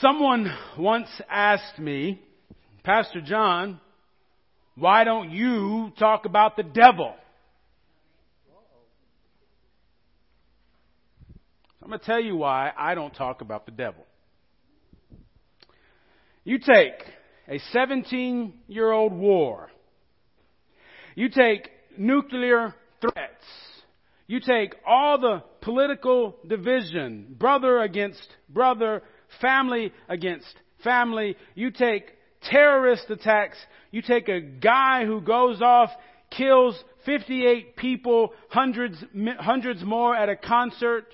Someone once asked me, Pastor John, why don't you talk about the devil? I'm going to tell you why I don't talk about the devil. You take a 17 year old war. You take nuclear threats. You take all the political division, brother against brother, family against family. You take terrorist attacks. You take a guy who goes off, kills 58 people, hundreds, hundreds more at a concert.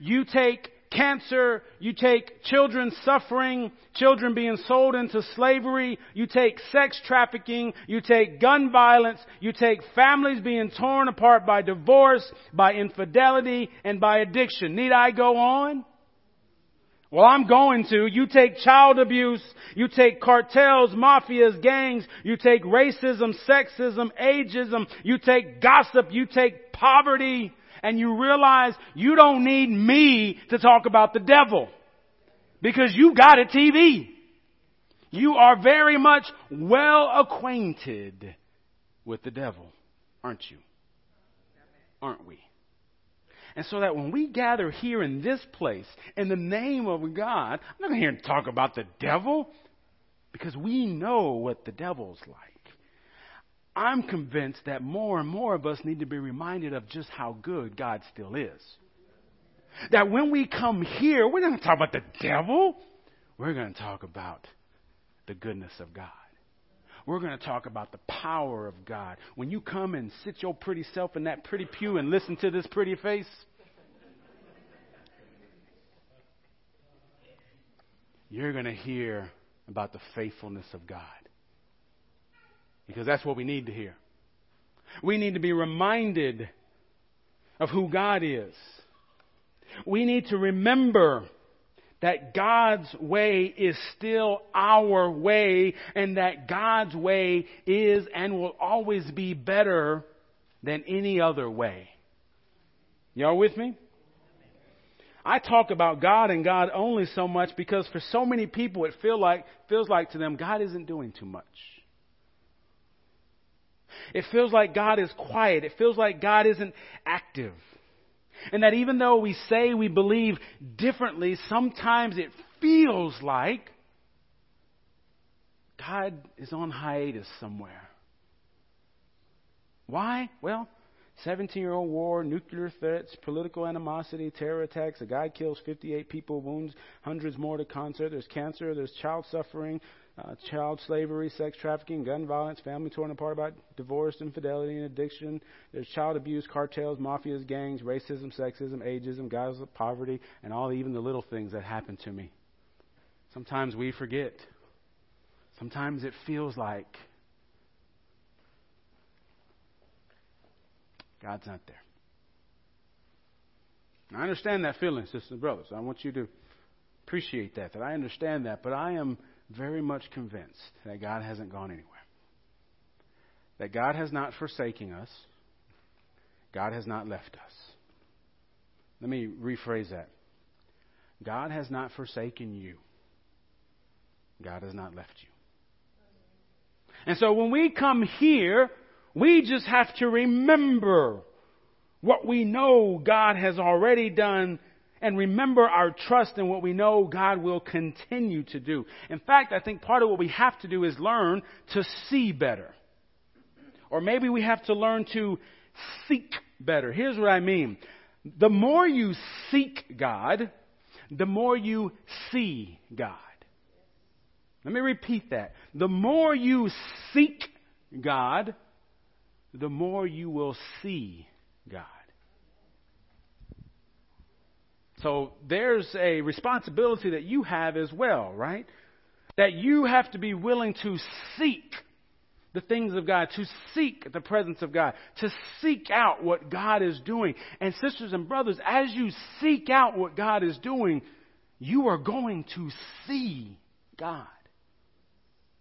You take cancer, you take children suffering, children being sold into slavery, you take sex trafficking, you take gun violence, you take families being torn apart by divorce, by infidelity, and by addiction. Need I go on? Well, I'm going to. You take child abuse, you take cartels, mafias, gangs, you take racism, sexism, ageism, you take gossip, you take poverty, and you realize you don't need me to talk about the devil. Because you got a TV. You are very much well acquainted with the devil, aren't you? Aren't we? And so that when we gather here in this place in the name of God, I'm not going to hear talk about the devil because we know what the devil's like. I'm convinced that more and more of us need to be reminded of just how good God still is. That when we come here, we're not going to talk about the devil. We're going to talk about the goodness of God. We're going to talk about the power of God. When you come and sit your pretty self in that pretty pew and listen to this pretty face, you're going to hear about the faithfulness of God. Because that's what we need to hear. We need to be reminded of who God is. We need to remember that God's way is still our way and that God's way is and will always be better than any other way. Y'all with me? I talk about God and God only so much because for so many people it feel like, feels like to them God isn't doing too much. It feels like God is quiet. It feels like God isn't active. And that even though we say we believe differently, sometimes it feels like God is on hiatus somewhere. Why? Well, 17 year old war, nuclear threats, political animosity, terror attacks. A guy kills 58 people, wounds hundreds more to concert. There's cancer, there's child suffering, uh, child slavery, sex trafficking, gun violence, family torn apart by divorce, infidelity, and addiction. There's child abuse, cartels, mafias, gangs, racism, sexism, ageism, guys of poverty, and all even the little things that happen to me. Sometimes we forget. Sometimes it feels like God's not there. I understand that feeling, sisters and brothers. I want you to appreciate that, that I understand that, but I am very much convinced that God hasn't gone anywhere. That God has not forsaken us. God has not left us. Let me rephrase that. God has not forsaken you. God has not left you. And so when we come here, we just have to remember what we know God has already done and remember our trust in what we know God will continue to do. In fact, I think part of what we have to do is learn to see better. Or maybe we have to learn to seek better. Here's what I mean. The more you seek God, the more you see God. Let me repeat that. The more you seek God, the more you will see God. So there's a responsibility that you have as well, right? That you have to be willing to seek the things of God, to seek the presence of God, to seek out what God is doing. And sisters and brothers, as you seek out what God is doing, you are going to see God.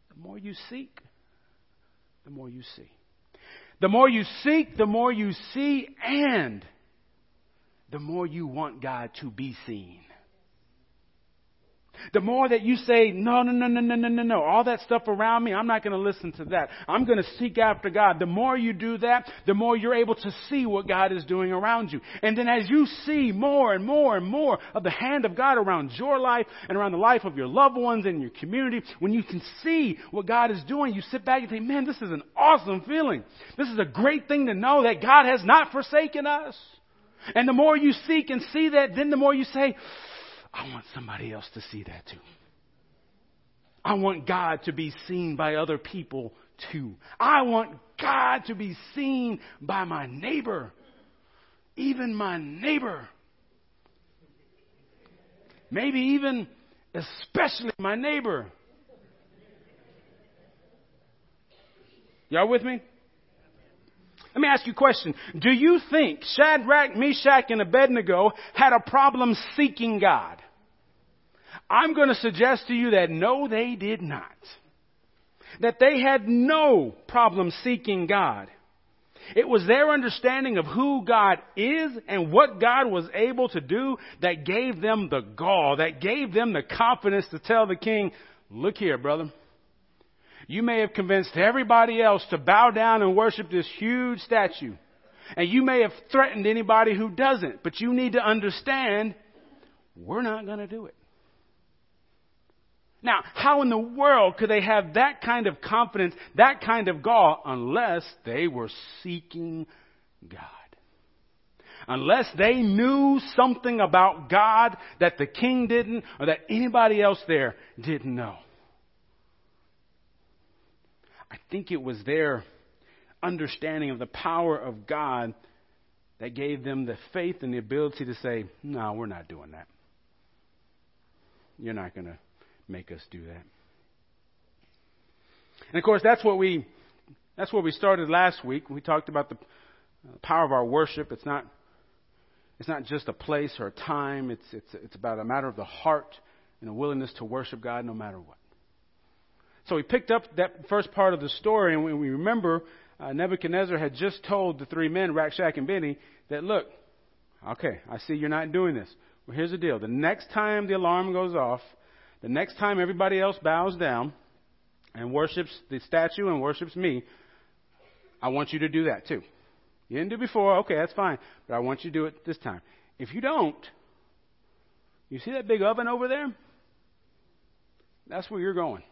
The more you seek, the more you see. The more you seek, the more you see, and the more you want God to be seen. The more that you say, no, no, no, no, no, no, no, no, all that stuff around me, I'm not going to listen to that. I'm going to seek after God. The more you do that, the more you're able to see what God is doing around you. And then as you see more and more and more of the hand of God around your life and around the life of your loved ones and your community, when you can see what God is doing, you sit back and say, man, this is an awesome feeling. This is a great thing to know that God has not forsaken us. And the more you seek and see that, then the more you say, I want somebody else to see that too. I want God to be seen by other people too. I want God to be seen by my neighbor, even my neighbor. Maybe even, especially my neighbor. Y'all with me? Let me ask you a question. Do you think Shadrach, Meshach, and Abednego had a problem seeking God? I'm going to suggest to you that no, they did not. That they had no problem seeking God. It was their understanding of who God is and what God was able to do that gave them the gall, that gave them the confidence to tell the king, look here, brother. You may have convinced everybody else to bow down and worship this huge statue. And you may have threatened anybody who doesn't, but you need to understand we're not going to do it. Now, how in the world could they have that kind of confidence, that kind of gall, unless they were seeking God? Unless they knew something about God that the king didn't or that anybody else there didn't know. I think it was their understanding of the power of God that gave them the faith and the ability to say, no, we're not doing that. You're not going to make us do that. And of course, that's what we that's what we started last week. We talked about the power of our worship. It's not it's not just a place or a time. It's it's it's about a matter of the heart and a willingness to worship God no matter what. So we picked up that first part of the story, and we remember uh, Nebuchadnezzar had just told the three men, Rack, Shack and Benny, that look, okay, I see you're not doing this. Well, here's the deal. The next time the alarm goes off, the next time everybody else bows down and worships the statue and worships me, I want you to do that too. You didn't do before, okay, that's fine. But I want you to do it this time. If you don't, you see that big oven over there? That's where you're going.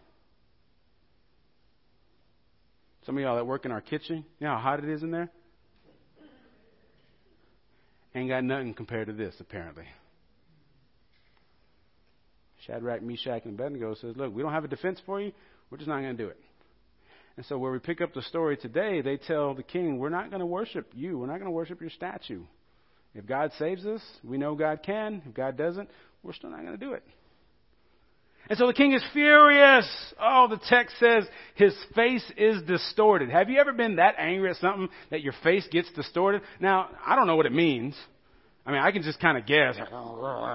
Some of y'all that work in our kitchen, you know how hot it is in there? Ain't got nothing compared to this, apparently. Shadrach, Meshach, and Abednego says, Look, we don't have a defense for you. We're just not going to do it. And so, where we pick up the story today, they tell the king, We're not going to worship you. We're not going to worship your statue. If God saves us, we know God can. If God doesn't, we're still not going to do it. And so the king is furious. Oh, the text says his face is distorted. Have you ever been that angry at something that your face gets distorted? Now, I don't know what it means. I mean, I can just kind of guess.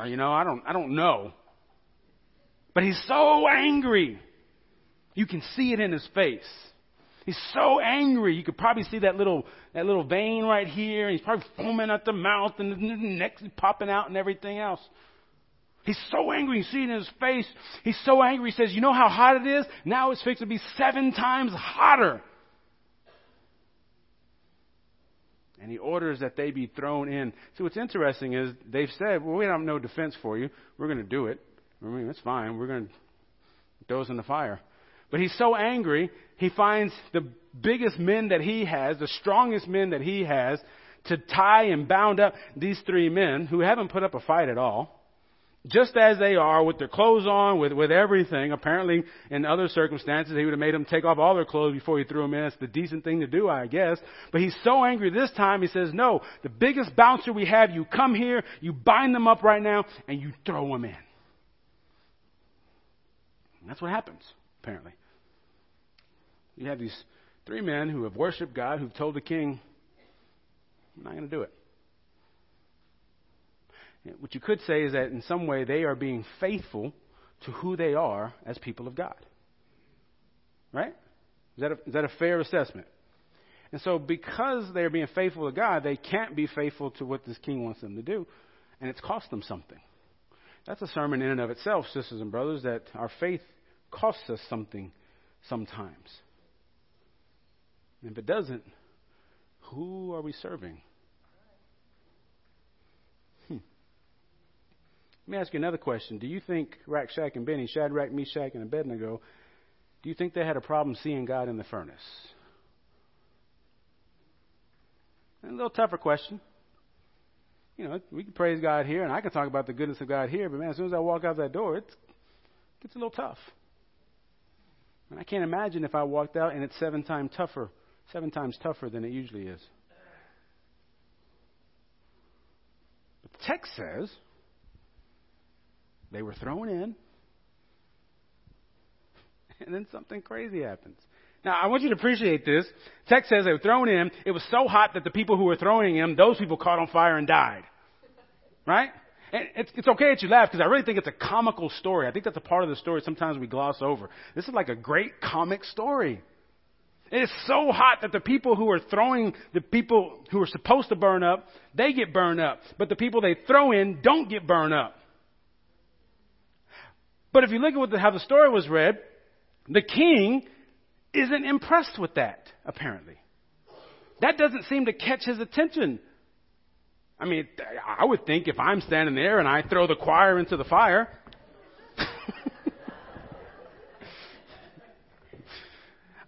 You know, I don't, I don't know. But he's so angry. You can see it in his face. He's so angry. You could probably see that little that little vein right here. He's probably foaming at the mouth and the neck's popping out and everything else. He's so angry. You see it in his face. He's so angry. He says, "You know how hot it is? Now it's fixed to be seven times hotter." And he orders that they be thrown in. See, what's interesting is they've said, "Well, we have no defense for you. We're going to do it." I mean, that's fine. We're going to us in the fire. But he's so angry, he finds the biggest men that he has, the strongest men that he has, to tie and bound up these three men who haven't put up a fight at all. Just as they are, with their clothes on, with, with everything. Apparently, in other circumstances, he would have made them take off all their clothes before he threw them in. That's the decent thing to do, I guess. But he's so angry this time, he says, no, the biggest bouncer we have, you come here, you bind them up right now, and you throw them in. And that's what happens, apparently. You have these three men who have worshiped God, who've told the king, I'm not going to do it. What you could say is that in some way they are being faithful to who they are as people of God. Right? Is that a, is that a fair assessment? And so, because they're being faithful to God, they can't be faithful to what this king wants them to do, and it's cost them something. That's a sermon in and of itself, sisters and brothers, that our faith costs us something sometimes. And if it doesn't, who are we serving? Let me ask you another question. Do you think Rack, Shack and Benny, Shadrach, Meshach, and Abednego, do you think they had a problem seeing God in the furnace? A little tougher question. You know, we can praise God here, and I can talk about the goodness of God here, but man, as soon as I walk out that door, it gets a little tough. And I can't imagine if I walked out and it's seven times tougher, seven times tougher than it usually is. But the text says they were thrown in, and then something crazy happens. Now, I want you to appreciate this. Text says they were thrown in. It was so hot that the people who were throwing him, those people caught on fire and died. Right? And it's, it's okay that you laugh because I really think it's a comical story. I think that's a part of the story sometimes we gloss over. This is like a great comic story. It is so hot that the people who are throwing the people who are supposed to burn up, they get burned up. But the people they throw in don't get burned up. But if you look at the, how the story was read, the king isn't impressed with that, apparently. That doesn't seem to catch his attention. I mean, I would think if I'm standing there and I throw the choir into the fire,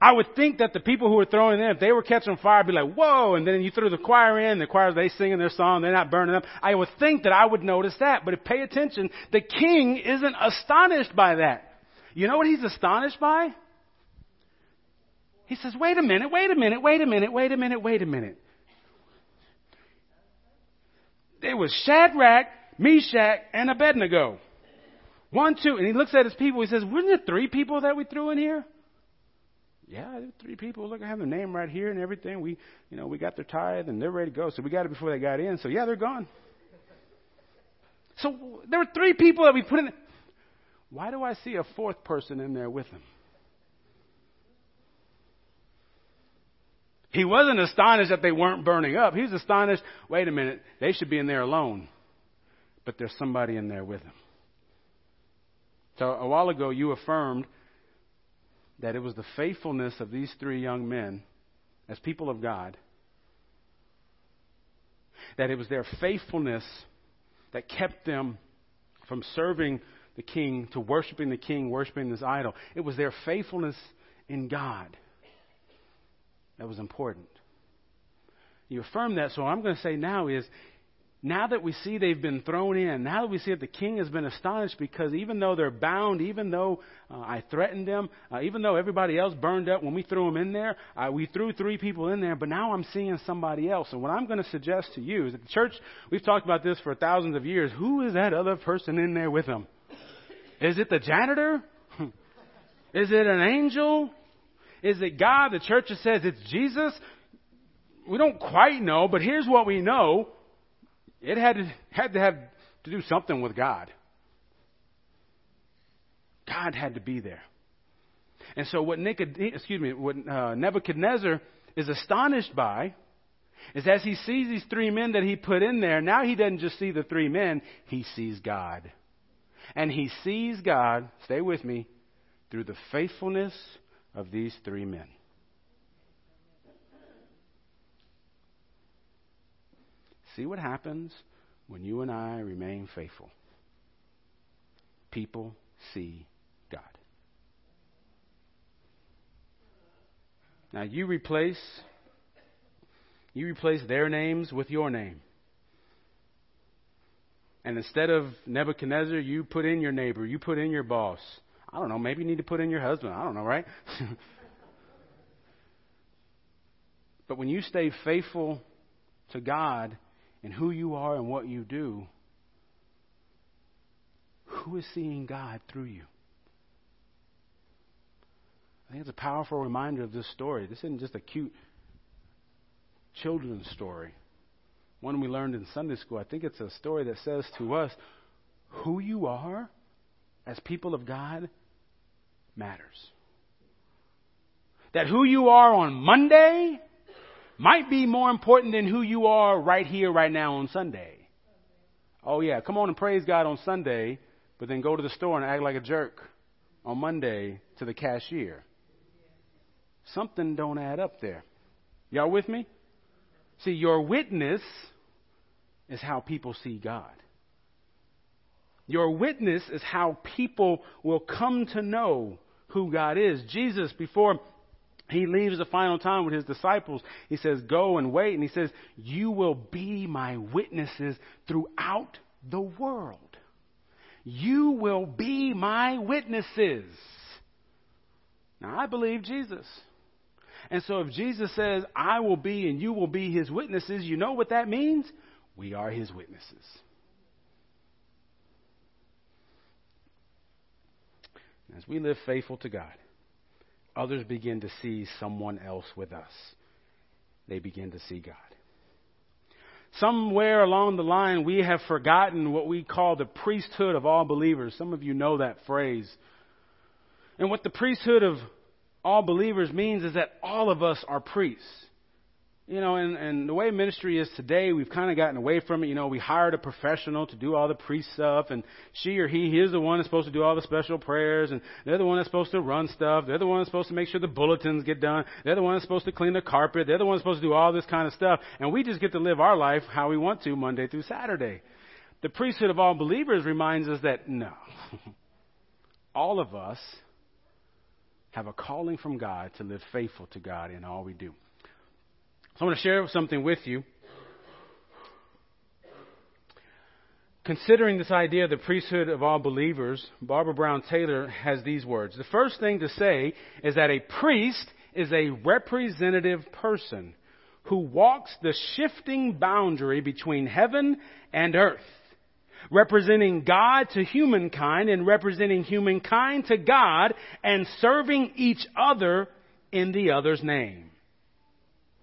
I would think that the people who were throwing in, if they were catching fire, I'd be like, whoa, and then you threw the choir in, the choir, they singing their song, they're not burning up. I would think that I would notice that, but if pay attention, the king isn't astonished by that. You know what he's astonished by? He says, wait a minute, wait a minute, wait a minute, wait a minute, wait a minute. It was Shadrach, Meshach, and Abednego. One, two, and he looks at his people. He says, "Wasn't there three people that we threw in here?" Yeah, three people. Look, I have their name right here and everything. We, you know, we got their tithe and they're ready to go. So we got it before they got in. So yeah, they're gone. So there were three people that we put in. Why do I see a fourth person in there with them? He wasn't astonished that they weren't burning up. He was astonished, wait a minute, they should be in there alone. But there's somebody in there with them. So a while ago, you affirmed that it was the faithfulness of these three young men as people of God, that it was their faithfulness that kept them from serving the king to worshiping the king, worshiping this idol. It was their faithfulness in God that was important. You affirm that, so what I'm going to say now is now that we see they've been thrown in, now that we see that the king has been astonished because even though they're bound, even though uh, I threatened them, uh, even though everybody else burned up when we threw them in there, uh, we threw three people in there, but now I'm seeing somebody else. And what I'm going to suggest to you is that the church, we've talked about this for thousands of years. Who is that other person in there with them? Is it the janitor? is it an angel? Is it God? The church says it's Jesus. We don't quite know, but here's what we know. It had to, had to have to do something with God. God had to be there. And so what excuse me, what uh, Nebuchadnezzar is astonished by is as he sees these three men that he put in there, now he doesn't just see the three men, he sees God. And he sees God, stay with me, through the faithfulness of these three men. See what happens when you and I remain faithful. People see God. Now you replace you replace their names with your name. And instead of Nebuchadnezzar, you put in your neighbor, you put in your boss. I don't know, maybe you need to put in your husband. I don't know, right? but when you stay faithful to God and who you are and what you do, who is seeing God through you? I think it's a powerful reminder of this story. This isn't just a cute children's story, one we learned in Sunday school. I think it's a story that says to us who you are as people of God matters. That who you are on Monday might be more important than who you are right here, right now on Sunday. Oh, yeah. Come on and praise God on Sunday, but then go to the store and act like a jerk on Monday to the cashier. Something don't add up there. Y'all with me? See, your witness is how people see God. Your witness is how people will come to know who God is. Jesus, before he leaves the final time with his disciples, he says, Go and wait. And he says, You will be my witnesses throughout the world. You will be my witnesses. Now, I believe Jesus. And so if Jesus says, I will be and you will be his witnesses, you know what that means? We are his witnesses. As we live faithful to God, others begin to see someone else with us. They begin to see God. Somewhere along the line, we have forgotten what we call the priesthood of all believers. Some of you know that phrase. And what the priesthood of all believers means is that all of us are priests. You know, and, and the way ministry is today, we've kind of gotten away from it. You know, we hired a professional to do all the priest stuff, and she or he, he is the one that's supposed to do all the special prayers, and they're the one that's supposed to run stuff. They're the one that's supposed to make sure the bulletins get done. They're the one that's supposed to clean the carpet. They're the one that's supposed to do all this kind of stuff. And we just get to live our life how we want to Monday through Saturday. The priesthood of all believers reminds us that no. all of us have a calling from God to live faithful to God in all we do. So I want to share something with you. Considering this idea of the priesthood of all believers, Barbara Brown Taylor has these words. The first thing to say is that a priest is a representative person who walks the shifting boundary between heaven and earth, representing God to humankind and representing humankind to God and serving each other in the other's name.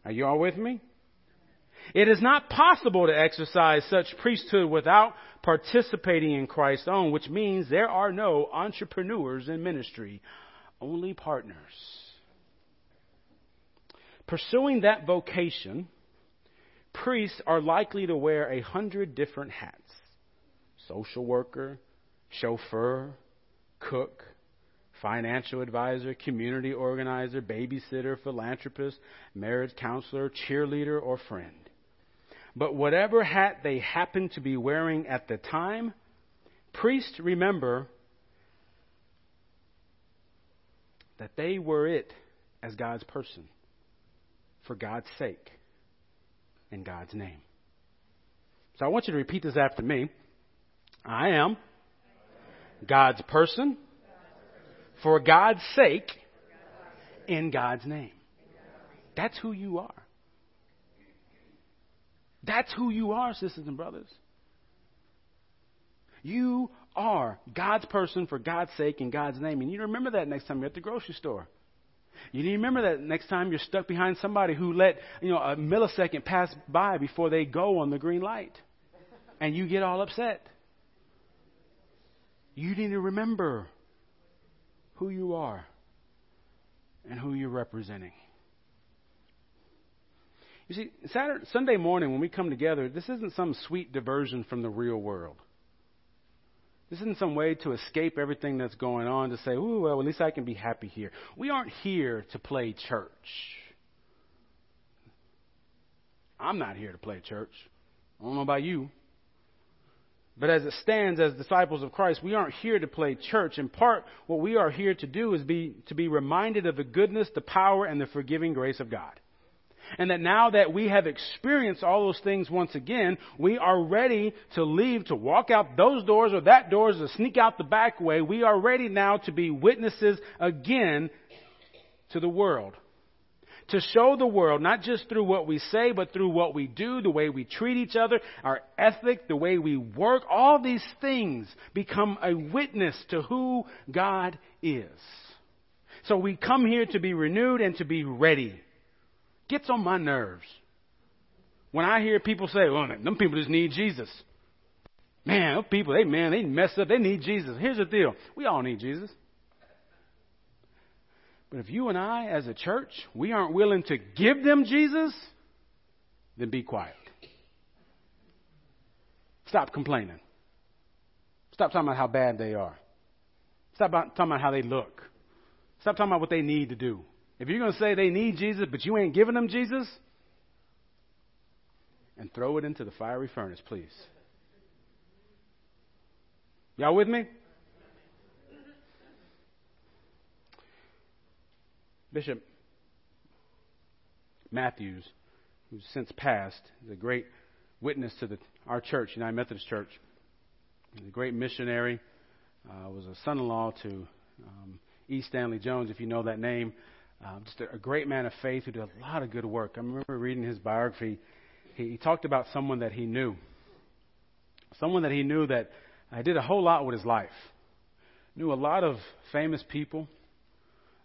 Are you all with me? It is not possible to exercise such priesthood without participating in Christ's own, which means there are no entrepreneurs in ministry, only partners. Pursuing that vocation, priests are likely to wear a hundred different hats social worker, chauffeur, cook, financial advisor, community organizer, babysitter, philanthropist, marriage counselor, cheerleader, or friend. But whatever hat they happen to be wearing at the time, priests remember that they were it as God's person, for God's sake, in God's name. So I want you to repeat this after me. I am God's person for God's sake in God's name. That's who you are. That's who you are, sisters and brothers. You are God's person for God's sake in God's name. And you remember that next time you're at the grocery store. You need to remember that next time you're stuck behind somebody who let, you know, a millisecond pass by before they go on the green light. And you get all upset. You need to remember who you are and who you're representing. You see, Saturday, Sunday morning when we come together, this isn't some sweet diversion from the real world. This isn't some way to escape everything that's going on to say, ooh, well, at least I can be happy here. We aren't here to play church. I'm not here to play church. I don't know about you. But as it stands as disciples of Christ, we aren't here to play church. In part, what we are here to do is be, to be reminded of the goodness, the power, and the forgiving grace of God. And that now that we have experienced all those things once again, we are ready to leave, to walk out those doors or that doors, to sneak out the back way. We are ready now to be witnesses again to the world to show the world, not just through what we say, but through what we do, the way we treat each other, our ethic, the way we work, all these things become a witness to who God is. So we come here to be renewed and to be ready. Gets on my nerves. When I hear people say, well, them people just need Jesus. Man, people, they man, they mess up. They need Jesus. Here's the deal. We all need Jesus. But if you and I, as a church, we aren't willing to give them Jesus, then be quiet. Stop complaining. Stop talking about how bad they are. Stop talking about how they look. Stop talking about what they need to do. If you're going to say they need Jesus, but you ain't giving them Jesus, and throw it into the fiery furnace, please. Y'all with me? Bishop Mathews, who's since passed, is a great witness to the, our church, United Methodist Church. He's a great missionary. Uh, was a son-in-law to um, E. Stanley Jones, if you know that name. Uh, just a, a great man of faith who did a lot of good work. I remember reading his biography. He, he talked about someone that he knew, someone that he knew that uh, did a whole lot with his life. Knew a lot of famous people,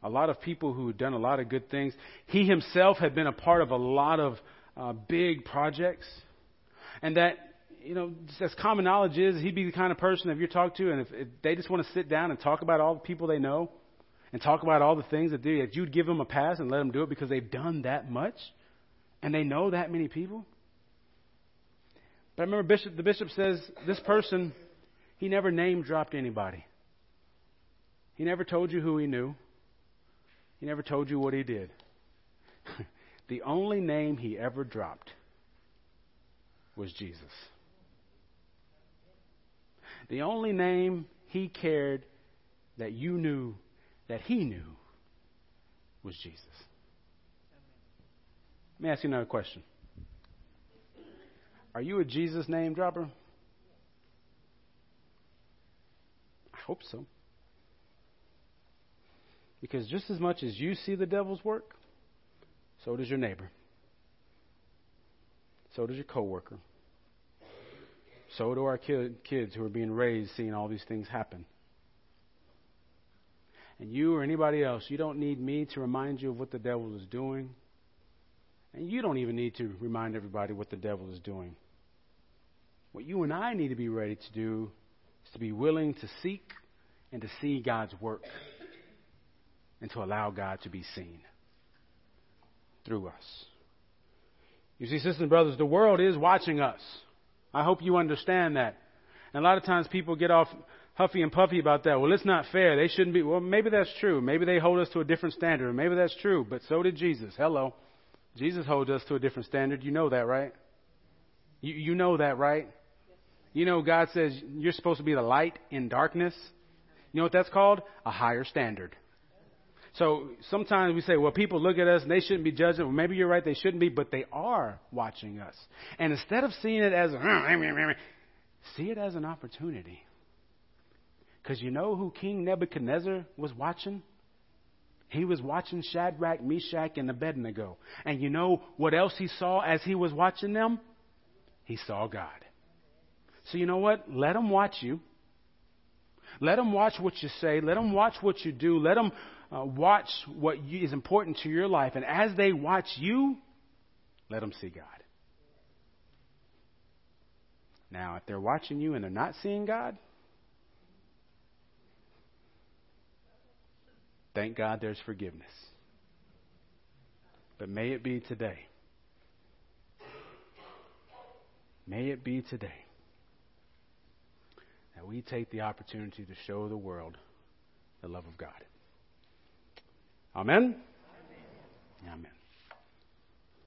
a lot of people who had done a lot of good things. He himself had been a part of a lot of uh, big projects, and that you know, just as common knowledge is, he'd be the kind of person if you talk to, and if, if they just want to sit down and talk about all the people they know, and talk about all the things that they, that you'd give them a pass and let them do it because they've done that much, and they know that many people. But I remember Bishop, the bishop says this person, he never name dropped anybody. He never told you who he knew. He never told you what he did. the only name he ever dropped was Jesus. The only name he cared that you knew that he knew was Jesus. Let me ask you another question. Are you a Jesus name dropper? I hope so. Because just as much as you see the devil's work, so does your neighbor. So does your coworker. So do our kids who are being raised seeing all these things happen. And you or anybody else, you don't need me to remind you of what the devil is doing. And you don't even need to remind everybody what the devil is doing. What you and I need to be ready to do is to be willing to seek and to see God's work and to allow God to be seen through us. You see, sisters and brothers, the world is watching us. I hope you understand that. And a lot of times people get off huffy and puffy about that. Well, it's not fair. They shouldn't be. Well, maybe that's true. Maybe they hold us to a different standard. Maybe that's true. But so did Jesus. Hello. Jesus holds us to a different standard. You know that, right? You, you know that, right? You know, God says you're supposed to be the light in darkness. You know what that's called? A higher standard. So sometimes we say, well, people look at us and they shouldn't be judging. Well, maybe you're right, they shouldn't be, but they are watching us. And instead of seeing it as, see it as an opportunity because you know who King Nebuchadnezzar was watching? He was watching Shadrach, Meshach, and Abednego. And you know what else he saw as he was watching them? He saw God. So you know what? Let them watch you. Let them watch what you say. Let them watch what you do. Let them uh, watch what you, is important to your life. And as they watch you, let them see God. Now, if they're watching you and they're not seeing God, Thank God there's forgiveness. But may it be today. May it be today that we take the opportunity to show the world the love of God. Amen? Amen.